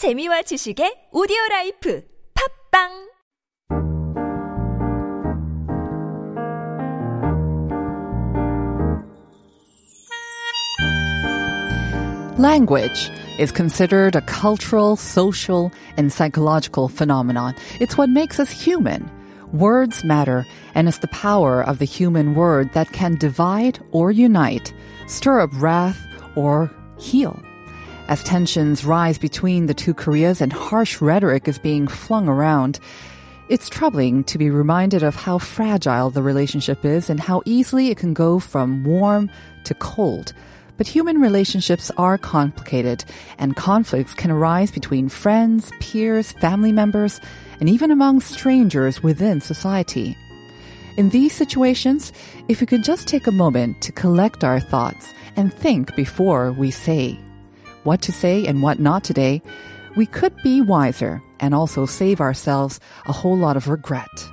재미와 지식의 오디오 라이프 팝빵 Language is considered a cultural, social, and psychological phenomenon. It's what makes us human. Words matter, and it's the power of the human word that can divide or unite, stir up wrath or heal. As tensions rise between the two Koreas and harsh rhetoric is being flung around, it's troubling to be reminded of how fragile the relationship is and how easily it can go from warm to cold. But human relationships are complicated, and conflicts can arise between friends, peers, family members, and even among strangers within society. In these situations, if we could just take a moment to collect our thoughts and think before we say what to say and what not today, we could be wiser and also save ourselves a whole lot of regret.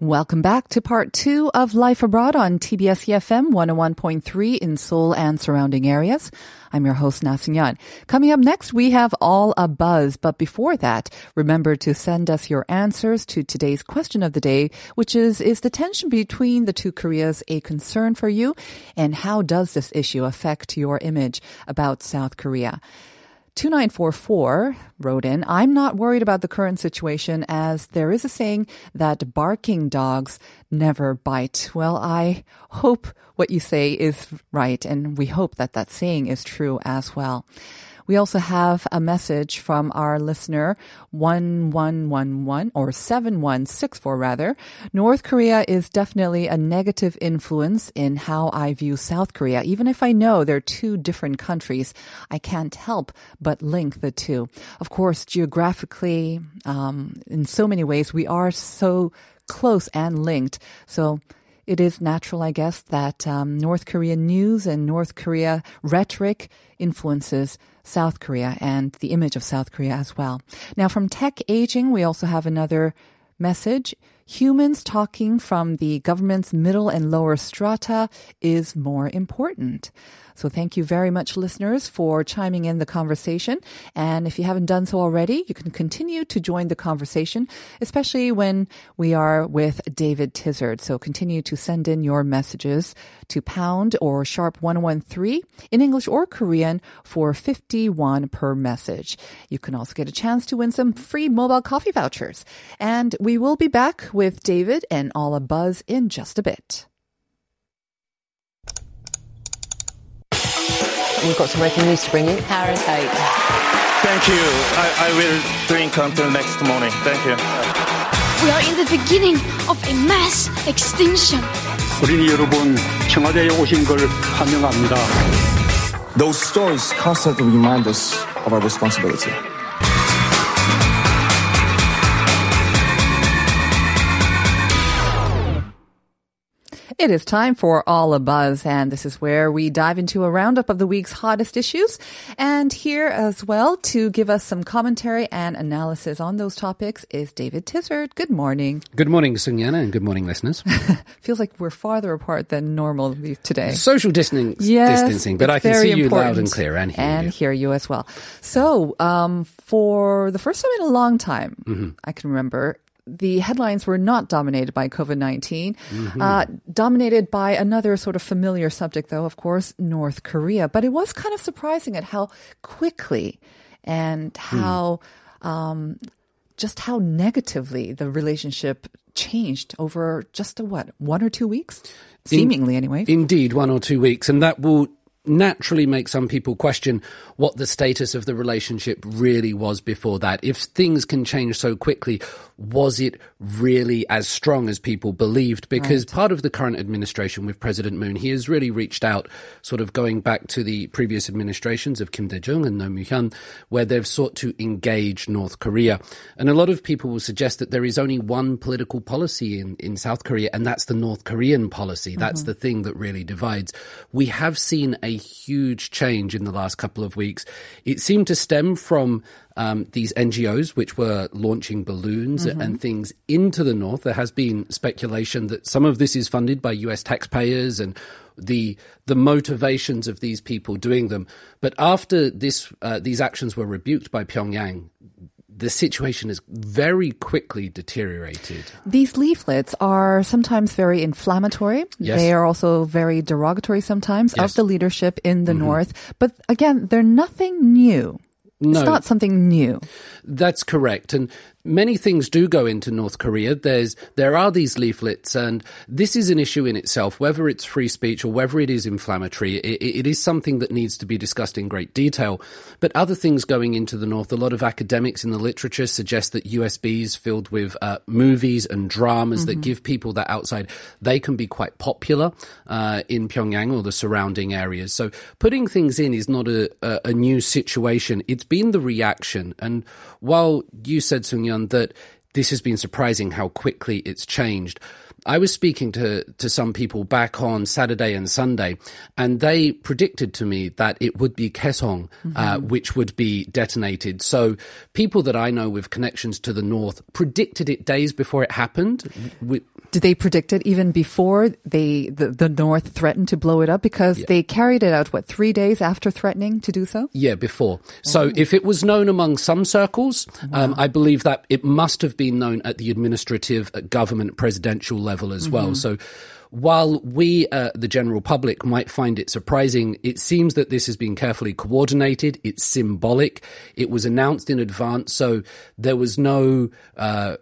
Welcome back to part two of Life Abroad on TBS EFM 101.3 in Seoul and surrounding areas. I'm your host, Na Young. Coming up next, we have All a Buzz. But before that, remember to send us your answers to today's question of the day, which is, is the tension between the two Koreas a concern for you? And how does this issue affect your image about South Korea? 2944 wrote in, I'm not worried about the current situation as there is a saying that barking dogs never bite. Well, I hope what you say is right and we hope that that saying is true as well. We also have a message from our listener 1111 or 7164 rather. North Korea is definitely a negative influence in how I view South Korea. Even if I know they're two different countries, I can't help but link the two. Of course, geographically, um, in so many ways, we are so close and linked. So it is natural, I guess, that um, North Korean news and North Korea rhetoric influences South Korea and the image of South Korea as well. Now, from Tech Aging, we also have another message. Humans talking from the government's middle and lower strata is more important. So thank you very much, listeners, for chiming in the conversation. And if you haven't done so already, you can continue to join the conversation, especially when we are with David Tizzard. So continue to send in your messages to pound or sharp 113 in English or Korean for 51 per message. You can also get a chance to win some free mobile coffee vouchers. And we will be back with David and all a buzz in just a bit. We've got some breaking news to bring you. Parasite. Thank you. I, I will drink until next morning. Thank you. We are in the beginning of a mass extinction. 어린이 여러분, 청와대에 오신 걸 환영합니다. Those stories constantly remind us of our responsibility. It is time for All a Buzz, and this is where we dive into a roundup of the week's hottest issues. And here as well to give us some commentary and analysis on those topics is David Tizzard. Good morning. Good morning, Sungyana, and good morning, listeners. Feels like we're farther apart than normal today. Social distancing, Yes, distancing, but I can see you loud and clear and hear and you. hear you as well. So, um, for the first time in a long time, Mm-hmm. I can remember. The headlines were not dominated by COVID 19, Mm-hmm. uh, dominated by another sort of familiar subject, though, of course, North Korea. But it was kind of surprising at how quickly and Hmm. how, um, just how negatively the relationship changed over just a what, one or two weeks? Seemingly, anyway. Indeed, one or two weeks, and that will naturally make some people question what the status of the relationship really was before that. If things can change so quickly, was it really as strong as people believed? Because part of the current administration with President Moon, he has really reached out, sort of going back to the previous administrations of Kim Dae-jung and Roh Moo-hyun, where they've sought to engage North Korea. And a lot of people will suggest that there is only one political policy in, in South Korea, and that's the North Korean policy. That's mm-hmm. the thing that really divides. We have seen a a huge change in the last couple of weeks. It seemed to stem from um, these NGOs which were launching balloons and things into the north. There has been speculation that some of this is funded by US taxpayers and the the motivations of these people doing them. But after this, uh, these actions were rebuked by Pyongyang. The situation has very quickly deteriorated. These leaflets are sometimes very inflammatory. Yes. They are also very derogatory sometimes Yes. Mm-hmm. of the leadership in the North. But again, they're nothing new. No. It's not something new. That's correct. And many things do go into North Korea. There's there are these leaflets, and this is an issue in itself. Whether it's free speech or whether it is inflammatory, it, it is something that needs to be discussed in great detail. But other things going into the North, a lot of academics in the literature suggest that USBs filled with uh, movies and dramas that give people that outside they can be quite popular uh, in Pyongyang or the surrounding areas. So putting things in is not a, a, a new situation. It's been the reaction, and while you said, Sung That this has been surprising how quickly it's changed. I was speaking to, to some people back on Saturday and Sunday, and they predicted to me that it would be Kaesong, uh, which would be detonated. So people that I know with connections to the north predicted it days before it happened. We, Did they predict it even before they the, the North threatened to blow it up? Because they carried it out, what, three days after threatening to do so? Yeah, before. So if it was known among some circles, um, I believe that it must have been known at the administrative, uh, government, presidential level as well. So while we, uh, the general public, might find it surprising, it seems that this has been carefully coordinated. It's symbolic. It was announced in advance, so there was no. Uh,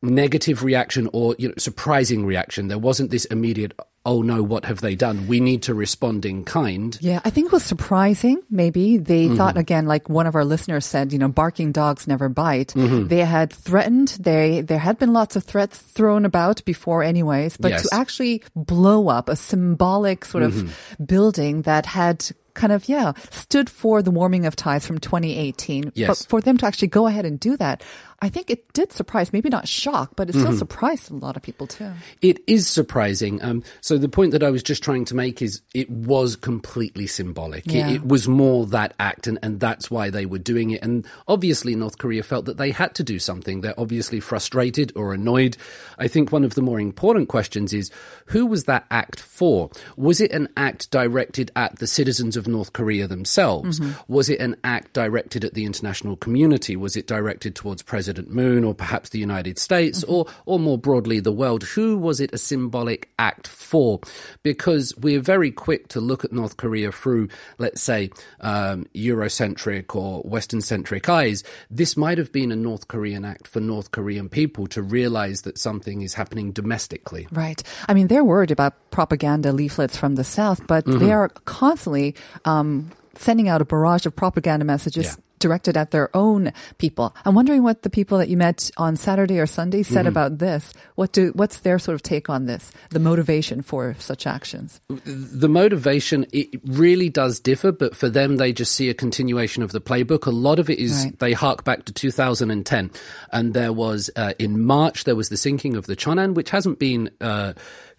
negative reaction or you know surprising reaction there wasn't this immediate oh no what have they done we need to respond in kind Yeah, I think it was surprising. Maybe they Mm-hmm. thought again, like one of our listeners said, you know, barking dogs never bite. Mm-hmm. They had threatened. They there had been lots of threats thrown about before, anyways. But Yes. to actually blow up a symbolic sort of Mm-hmm. building that had kind of yeah stood for the warming of ties from 2018 Yes. but for them to actually go ahead and do that i think it did surprise maybe not shock but it still Mm-hmm. surprised a lot of people too It is surprising. Um, so the point that I was just trying to make is it was completely symbolic. It- It, was more that act, and, and that's why they were doing it. And obviously, North Korea felt that they had to do something. They're obviously frustrated or annoyed. I think one of the more important questions is who was that act for? Was it an act directed at the citizens of North Korea themselves? Was it an act directed at the international community? Was it directed towards President Moon or perhaps the United States or, or more broadly the world? Who was it a symbolic act for? Because we're very quick to look at North Korea through, let's say, um, Eurocentric or Western centric eyes. This might have been a North Korean act for North Korean people to realize that something is happening domestically. Right. I mean, they're worried about propaganda leaflets from the South, but Mm-hmm. they are constantly um, sending out a barrage of propaganda messages. Yeah. Directed at their own people. I'm wondering what the people that you met on Saturday or Sunday said Mm-hmm. about this. What do what's their sort of take on this? The motivation for such actions. the motivation it really does differ but for them they just see a continuation of the playbook a lot of it is Right. they hark back to 2010 and there was uh, in march there was the sinking of the Cheonan which hasn't been uh,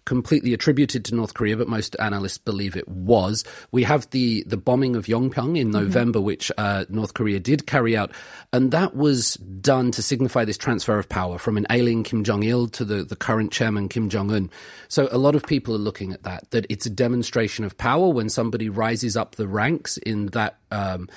completely attributed to North Korea, but most analysts believe it was. We have the, the bombing of Yeonpyeong in November, which uh, North Korea did carry out, and that was done to signify this transfer of power from an ailing Kim Jong Il to the, the current chairman Kim Jong Un. So a lot of people are looking at that, that it's a demonstration of power when somebody rises up the ranks in that. Um,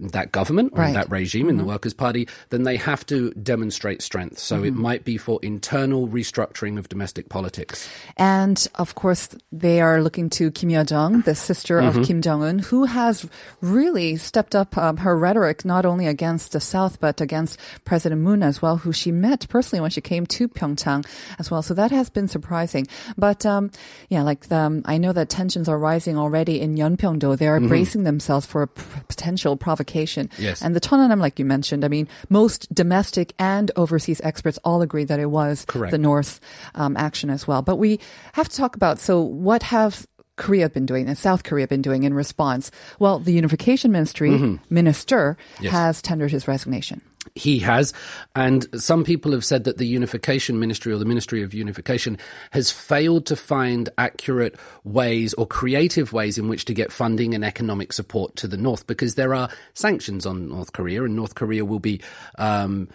that government or Right. that regime in the Workers' Party, then they have to demonstrate strength. So it might be for internal restructuring of domestic politics. And of course, they are looking to Kim Yo Jong, the sister Mm-hmm. of Kim Jong Un, who has really stepped up um, her rhetoric not only against the South but against President Moon as well, who she met personally when she came to Pyeongchang as well. So that has been surprising. But um, yeah, like um, I know that tensions are rising already in Yeonpyeong-do. They are bracing themselves for a p- potential provocation. Mm-hmm. Yes. And the Cheonan, like you mentioned, I mean, most domestic and overseas experts all agree that it was Correct. the North um, action as well. But we have to talk about so what have Korea been doing and South Korea been doing in response? Well, the Unification Ministry minister Mm-hmm. Yes. has tendered his resignation. He has. And some people have said that the Unification Ministry or the Ministry of Unification has failed to find accurate ways or creative ways in which to get funding and economic support to the North because there are sanctions on North Korea and North Korea will be. Um,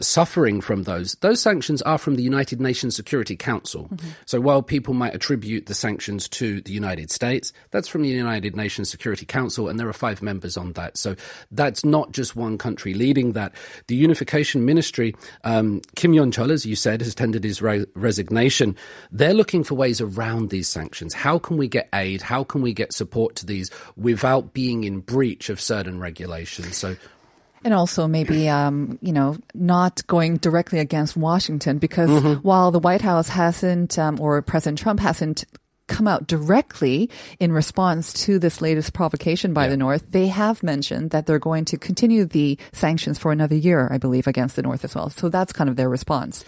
suffering from those. Those sanctions are from the United Nations Security Council. Mm-hmm. So while people might attribute the sanctions to the United States, that's from the United Nations Security Council, and there are five members on that. So that's not just one country leading that. The Unification Ministry, um, Kim Yeon-chul, as you said, has tendered his re- resignation. They're looking for ways around these sanctions. How can we get aid? How can we get support to these without being in breach of certain regulations? So and also maybe, um, you know, not going directly against Washington because mm-hmm. while the White House hasn't, um, or President Trump hasn't come out directly in response to this latest provocation by yeah. the North, they have mentioned that they're going to continue the sanctions for another year, I believe, against the North as well. So that's kind of their response.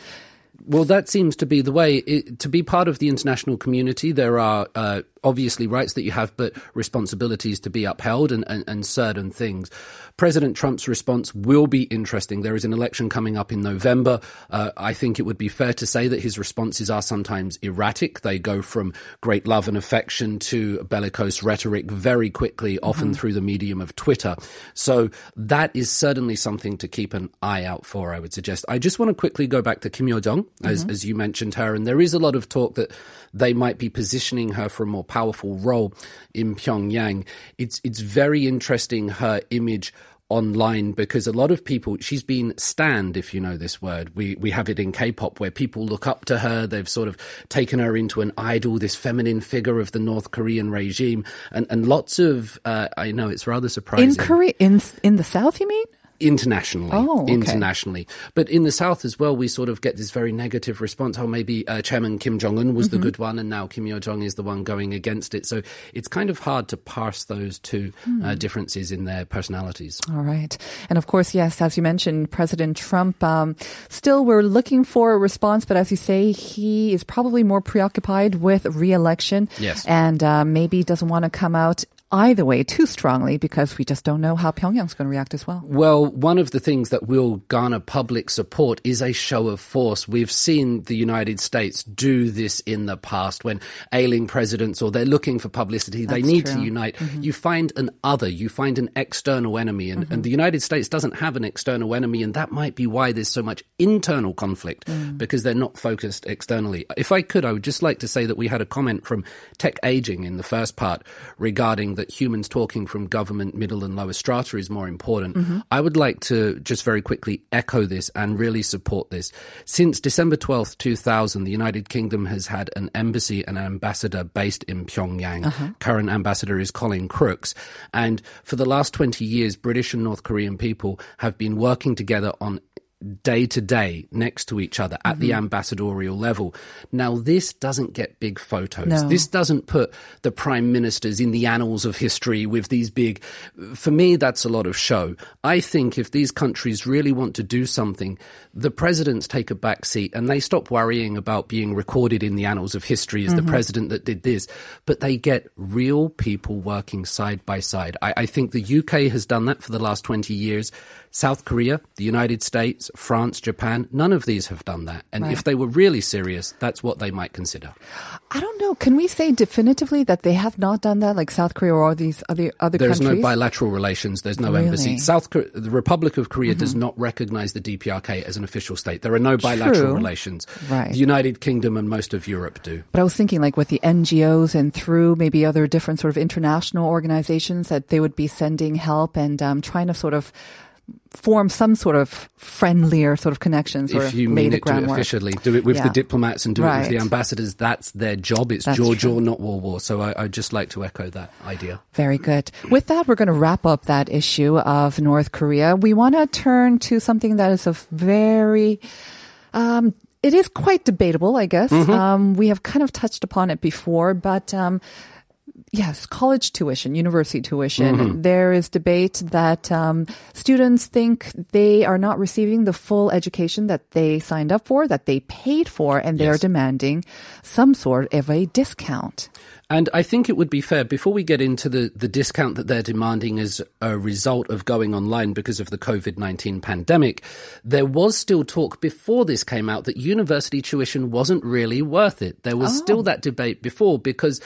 Well, that seems to be the way. It, to be part of the international community, there are uh, obviously rights that you have, but responsibilities to be upheld and, and, and, certain things. President Trump's response will be interesting. There is an election coming up in November. Uh, I think it would be fair to say that his responses are sometimes erratic. They go from great love and affection to bellicose rhetoric very quickly, often mm-hmm. through the medium of Twitter. So that is certainly something to keep an eye out for, I would suggest. I just want to quickly go back to Kim Yo Jong, as, mm-hmm. as you mentioned her, and there is a lot of talk that they might be positioning her for a more powerful role in Pyongyang. It's it's very interesting her image online because a lot of people she's been stand if you know this word. We we have it in k-pop where people look up to her. They've sort of taken her into an idol this feminine figure of the north korean regime. And and lots of uh, i know it's rather surprising. In korea in in the south you mean internationally. Oh, okay. internationally. But in the South as well, we sort of get this very negative response. Oh, maybe uh, Chairman Kim Jong Un was mm-hmm. the good one, and now Kim Yo Jong is the one going against it. So it's kind of hard to parse those two mm. uh, differences in their personalities. All right, and of course, yes, as you mentioned, President Trump. Um, still, we're looking for a response, but as you say, he is probably more preoccupied with re-election. Yes, and uh, maybe doesn't want to come out either way too strongly because we just don't know how Pyongyang's going to react as well. Well, one of the things that will garner public support is a show of force. We've seen the United States do this in the past when ailing presidents or they're looking for publicity, That's they need true. to unite. Mm-hmm. You find an other, you find an external enemy, and, mm-hmm. and, the United States doesn't have an external enemy, and that might be why there's so much internal conflict mm. because they're not focused externally. If I could, I would just like to say that we had a comment from Tech Aging in the first part regarding the that humans talking from government, middle, and lower strata is more important. Mm-hmm. I would like to just very quickly echo this and really support this. Since December 12th, 2000, the United Kingdom has had an embassy and an ambassador based in Pyongyang. Uh-huh. Current ambassador is Colin Crooks. And for the last 20 years, British and North Korean people have been working together on day to day next to each other at mm-hmm. the ambassadorial level. Now, this doesn't get big photos. No. This doesn't put the prime ministers in the annals of history with these big. For me, that's a lot of show. I think if these countries really want to do something, the presidents take a back seat and they stop worrying about being recorded in the annals of history as mm-hmm. the president that did this, but they get real people working side by side. I, I think the UK has done that for the last 20 years. South Korea, the United States, France, Japan, none of these have done that. And right. if they were really serious, that's what they might consider. I don't know. Can we say definitively that they have not done that, like South Korea or all these other other There's countries? no bilateral relations. There's no really? embassy. South Korea, the Republic of Korea mm-hmm. does not recognize the DPRK as an official state. There are no bilateral True. relations. Right. The United Kingdom and most of Europe do. But I was thinking, like with the NGOs and through maybe other different sort of international organizations, that they would be sending help and um, trying to sort of form some sort of friendlier sort of connections if you mean it to officially. Do it with yeah. the diplomats and do right. it with the ambassadors. That's their job. It's that's George or not war war. So I, would just like to echo that idea. Very good. With that we're going to wrap up that issue of North Korea. We want to turn to something that is a very um, it is quite debatable, I guess. Mm-hmm. Um, we have kind of touched upon it before, but um, Yes, college tuition, university tuition. Mm-hmm. There is debate that um, students think they are not receiving the full education that they signed up for, that they paid for, and they yes. are demanding some sort of a discount. And I think it would be fair, before we get into the, the discount that they're demanding as a result of going online because of the COVID 19 pandemic, there was still talk before this came out that university tuition wasn't really worth it. There was still that debate before because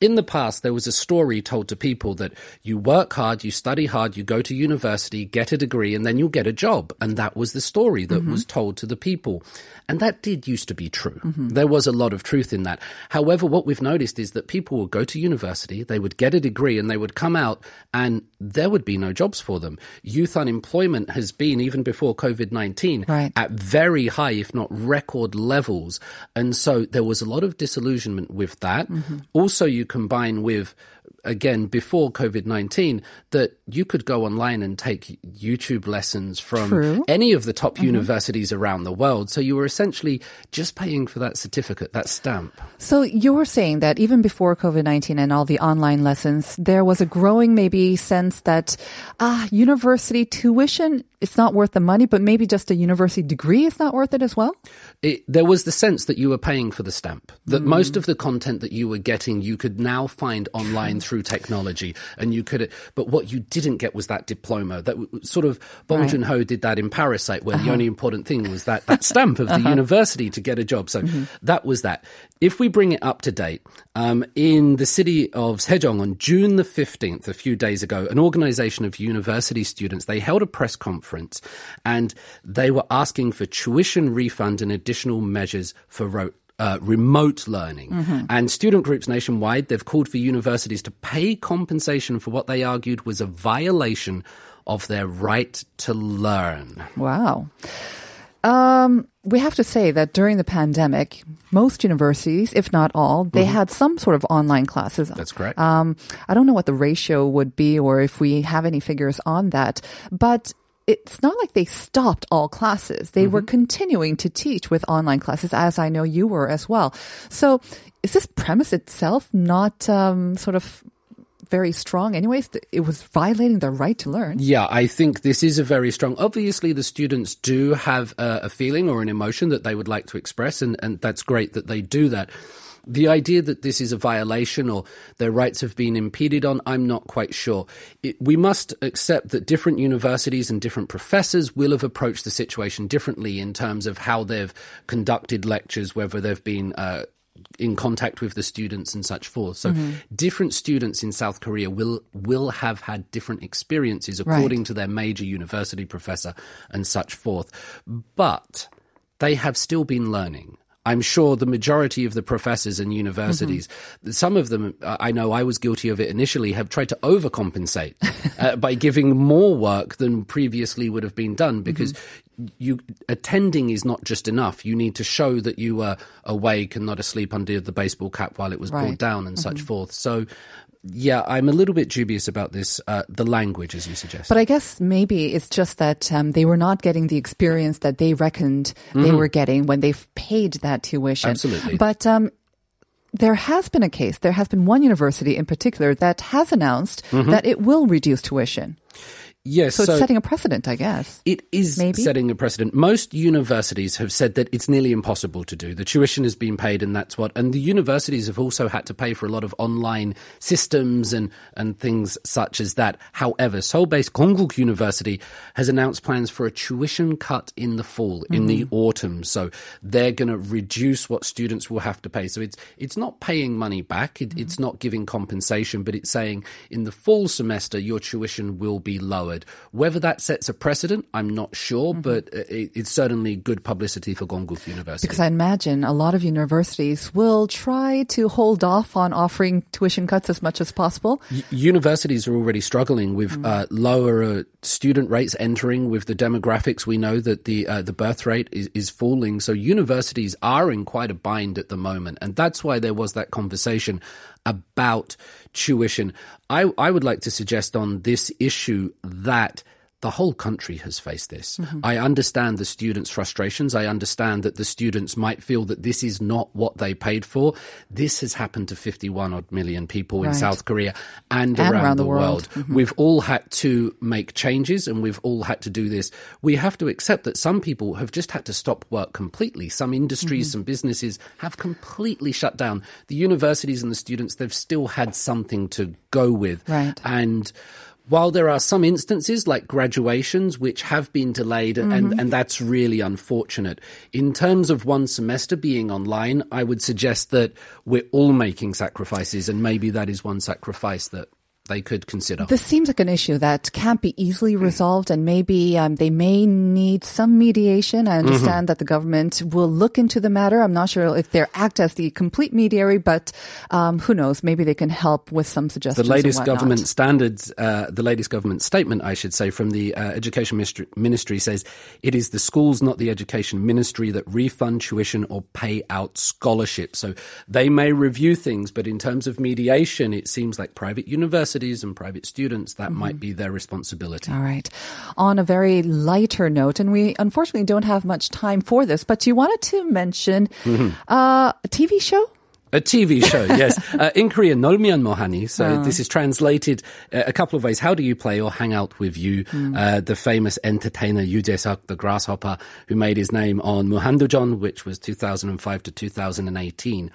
in the past, there was a story told to people that you work hard, you study hard, you go to university, get a degree, and then you'll get a job. And that was the story that mm-hmm. was told to the people. And that did used to be true. Mm-hmm. There was a lot of truth in that. However, what we've noticed is that people would go to university, they would get a degree, and they would come out, and there would be no jobs for them. Youth unemployment has been, even before COVID 19, Right. at very high, if not record levels. And so there was a lot of disillusionment with that. Mm-hmm. Also, you combine with, again, before COVID 19, that you could go online and take YouTube lessons from True. any of the top universities around the world. So you were essentially just paying for that certificate, that stamp. So you were saying that even before COVID 19 and all the online lessons, there was a growing maybe sense that, ah, university tuition, it's not worth the money, but maybe just a university degree is not worth it as well? it, there was the sense that you were paying for the stamp. That most of the content that you were getting, you could now find online through technology, and you could. But what you didn't get was that diploma. That sort of Bong Joon Ho did that in Parasite, where the uh-huh. only important thing was that that stamp of the uh-huh. university to get a job. So mm-hmm. that was that. If we bring it up to date, um, in the city of Sejong on June the fifteenth, a few days ago, an organisation of university students they held a press conference, and they were asking for tuition refund and additional measures for ro- uh, remote learning. And student groups nationwide, they've called for universities to pay compensation for what they argued was a violation of their right to learn. Wow. Um, we have to say that during the pandemic, most universities, if not all, they had some sort of online classes. That's correct. Um, I don't know what the ratio would be or if we have any figures on that, but it's not like they stopped all classes. They were continuing to teach with online classes, as I know you were as well. So is this premise itself not um, sort of very strong anyways? It was violating their right to learn. Yeah, I think this is a very strong. Obviously, the students do have a, a feeling or an emotion that they would like to express, and, and that's great that they do that. The idea that this is a violation or their rights have been impeded on, I'm not quite sure. It, we must accept that different universities and different professors will have approached the situation differently in terms of how they've conducted lectures, whether they've been uh, in contact with the students and such forth. So different students in South Korea will will have had different experiences according to their major university professor and such forth. But they have still been learning. I'm sure the majority of the professors in universities, some of them, uh, I know I was guilty of it initially, have tried to overcompensate uh, by giving more work than previously would have been done because you attending is not just enough. You need to show that you were awake and not asleep under the baseball cap while it was Right. pulled down and such forth. So, yeah, I'm a little bit dubious about this, uh, the language, as you suggest. But I guess maybe it's just that um, they were not getting the experience that they reckoned they were getting when they paid that tuition. Absolutely. But um, there has been a case, there has been one university in particular that has announced that it will reduce tuition. Yes, So, it's setting a precedent, I guess. It is Maybe? setting a precedent. Most universities have said that it's nearly impossible to do. The tuition has been paid, and that's what. And the universities have also had to pay for a lot of online systems and and things such as that. However, Seoul-based Konkuk University has announced plans for a tuition cut in the fall, in the mm-hmm. autumn. So they're going to reduce what students will have to pay. So it's it's not paying money back. It, mm-hmm. It's not giving compensation, but it's saying in the fall semester your tuition will be lowered. Whether that sets a precedent, I'm not sure, but uh, it, it's certainly good publicity for Konkuk University. Because I imagine a lot of universities will try to hold off on offering tuition cuts as much as possible. Universities are already struggling with uh, lower uh, student rates entering. With the demographics, we know that the uh, the birth rate is, is falling. So universities are in quite a bind at the moment, and that's why there was that conversation about tuition. I I would like to suggest on this issue that the whole country has faced this. I understand the students' frustrations. I understand that the students might feel that this is not what they paid for. This has happened to 51 odd million people in South Korea and, And around, around the, the world. world. Mm-hmm. We've all had to make changes and we've all had to do this. We have to accept that some people have just had to stop work completely. Some industries, Mm-hmm. some businesses have completely shut down. The universities and the students, they've still had something to go with. Right. And while there are some instances like graduations which have been delayed Mm-hmm. and, and that's really unfortunate, in terms of one semester being online, I would suggest that we're all making sacrifices and maybe that is one sacrifice that they could consider. This seems like an issue that can't be easily resolved, and maybe um, they may need some mediation. I understand Mm-hmm. that the government will look into the matter. I'm not sure if they act as the complete mediary, but um, who knows? Maybe they can help with some suggestions. the latest government standards, uh, the latest government statement, I should say, from the uh, Education Ministry, Ministry says it is the schools, not the Education Ministry, that refund tuition or pay out scholarships. So they may review things, but in terms of mediation, it seems like private universities and private students, that Mm-hmm. might be their responsibility. All right. On a very lighter note, and we unfortunately don't have much time for this, but you wanted to mention Mm-hmm. uh, a TV show? A TV show, yes. Uh, in Korean, Nolmyeon Mwohani. So this is translated uh, a couple of ways. How do you play or hang out with you? Uh, the famous entertainer Yoo Jae-suk, the grasshopper, who made his name on Muhandojeon, which was 2005 to 2018.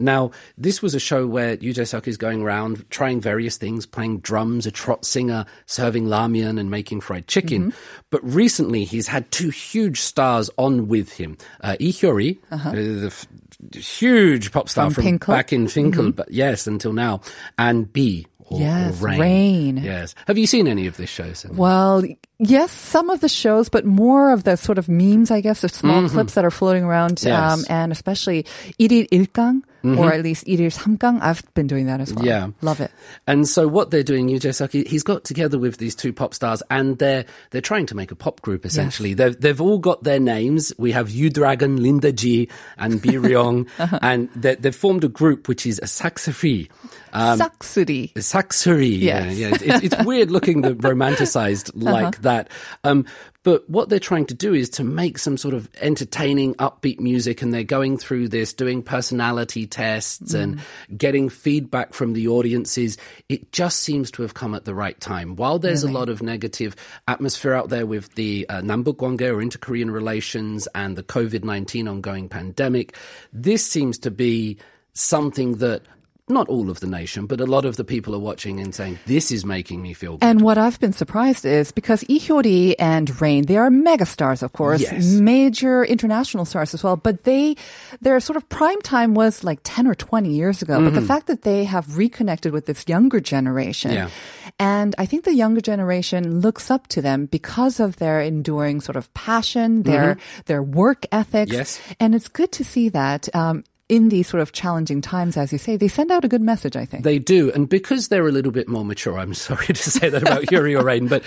Now, this was a show where Yoo Jae-suk is going around trying various things, playing drums, a trot singer, serving ramyeon and making fried chicken. But recently, he's had two huge stars on with him. Uh, Lee Hyori, uh, the huge pop star from, from back in Fin.K.L, mm-hmm. but yes, until now, and B. Or, yes, or rain. rain. Yes. Have you seen any of this shows? Well, yes, some of the shows, but more of the sort of memes, I guess, the small mm-hmm. clips that are floating around, yes. um, and especially 일일 일강 mm-hmm. or at least 이를 삼강. I've been doing that as well. Yeah, love it. And so what they're doing, Yoo Jae-suk, he's got together with these two pop stars, and they're they're trying to make a pop group essentially. Yes. They've they've all got their names. We have Yu Dragon, Linda G, and Bi Ryong, uh-huh. and they've formed a group which is a saxophone. Um, Saxuri. Saxuri. Yes. Yeah, yeah. It's, it's weird looking, the romanticized uh-huh. like uh-huh. that. Um, but what they're trying to do is to make some sort of entertaining, upbeat music, and they're going through this, doing personality tests and getting feedback from the audiences. It just seems to have come at the right time. While there's a lot of negative atmosphere out there with the uh, Nambuk Gwangye or inter-Korean relations and the COVID-19 ongoing pandemic, this seems to be something that not all of the nation, but a lot of the people are watching and saying, this is making me feel good. And what I've been surprised is because Lee Hyori and Rain, they are megastars, of course, Yes. major international stars as well. But they, their sort of prime time was like 10 or 20 years ago. But the fact that they have reconnected with this younger generation. Mm-hmm. Yeah. And I think the younger generation looks up to them because of their enduring sort of passion, their, their work ethics. Mm-hmm. Yes. And it's good to see that, um, in these sort of challenging times, as you say, they send out a good message, I think. They do, and because they're a little bit more mature, I'm sorry to say that about Hyori or Rain, but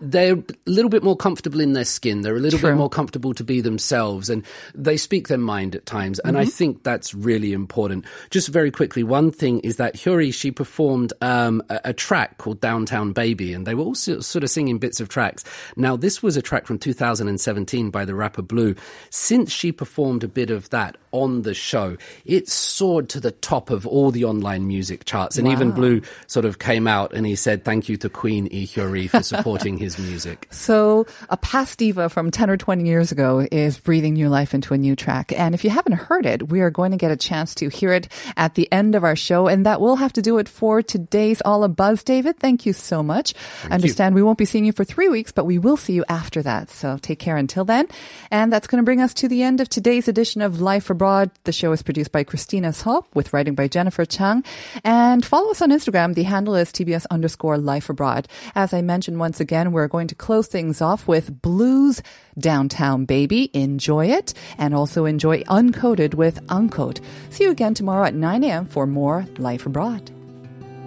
they're a little bit more comfortable in their skin. They're a little True. bit more comfortable to be themselves, and they speak their mind at times. And I think that's really important. Just very quickly, one thing is that Hyori, she performed um, a, a track called Downtown Baby, and they were all sort of singing bits of tracks. Now, this was a track from 2017 by the rapper Bloo. Since she performed a bit of that on the show, it soared to the top of all the online music charts. And even Bloo sort of came out and he said, Thank you to Queen E. Hyori for supporting his music. So, a past diva from 10 or 20 years ago is breathing new life into a new track. And if you haven't heard it, we are going to get a chance to hear it at the end of our show. And that will have to do it for today's All a Buzz, David. Thank you so much. I understand we won't be seeing you for three weeks, but we will see you after that. So, take care until then. And that's going to bring us to the end of today's edition of Life Abroad. The show is produced produced by Christina Sop with writing by Jennifer Chang. And follow us on Instagram. The handle is TBS underscore life abroad. As I mentioned once again, we're going to close things off with Bloo's Downtown Baby. Enjoy it and also enjoy Uncoded with Uncode. See you again tomorrow at 9 a.m. for more Life Abroad.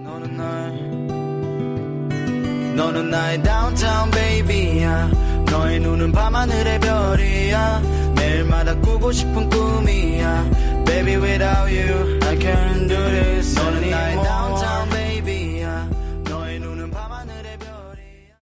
No, no, no. downtown 너의 눈은 밤하늘의 별이야 매일마다 꾸고 싶은 꿈이야 Baby, without you, I can't do this. No, the.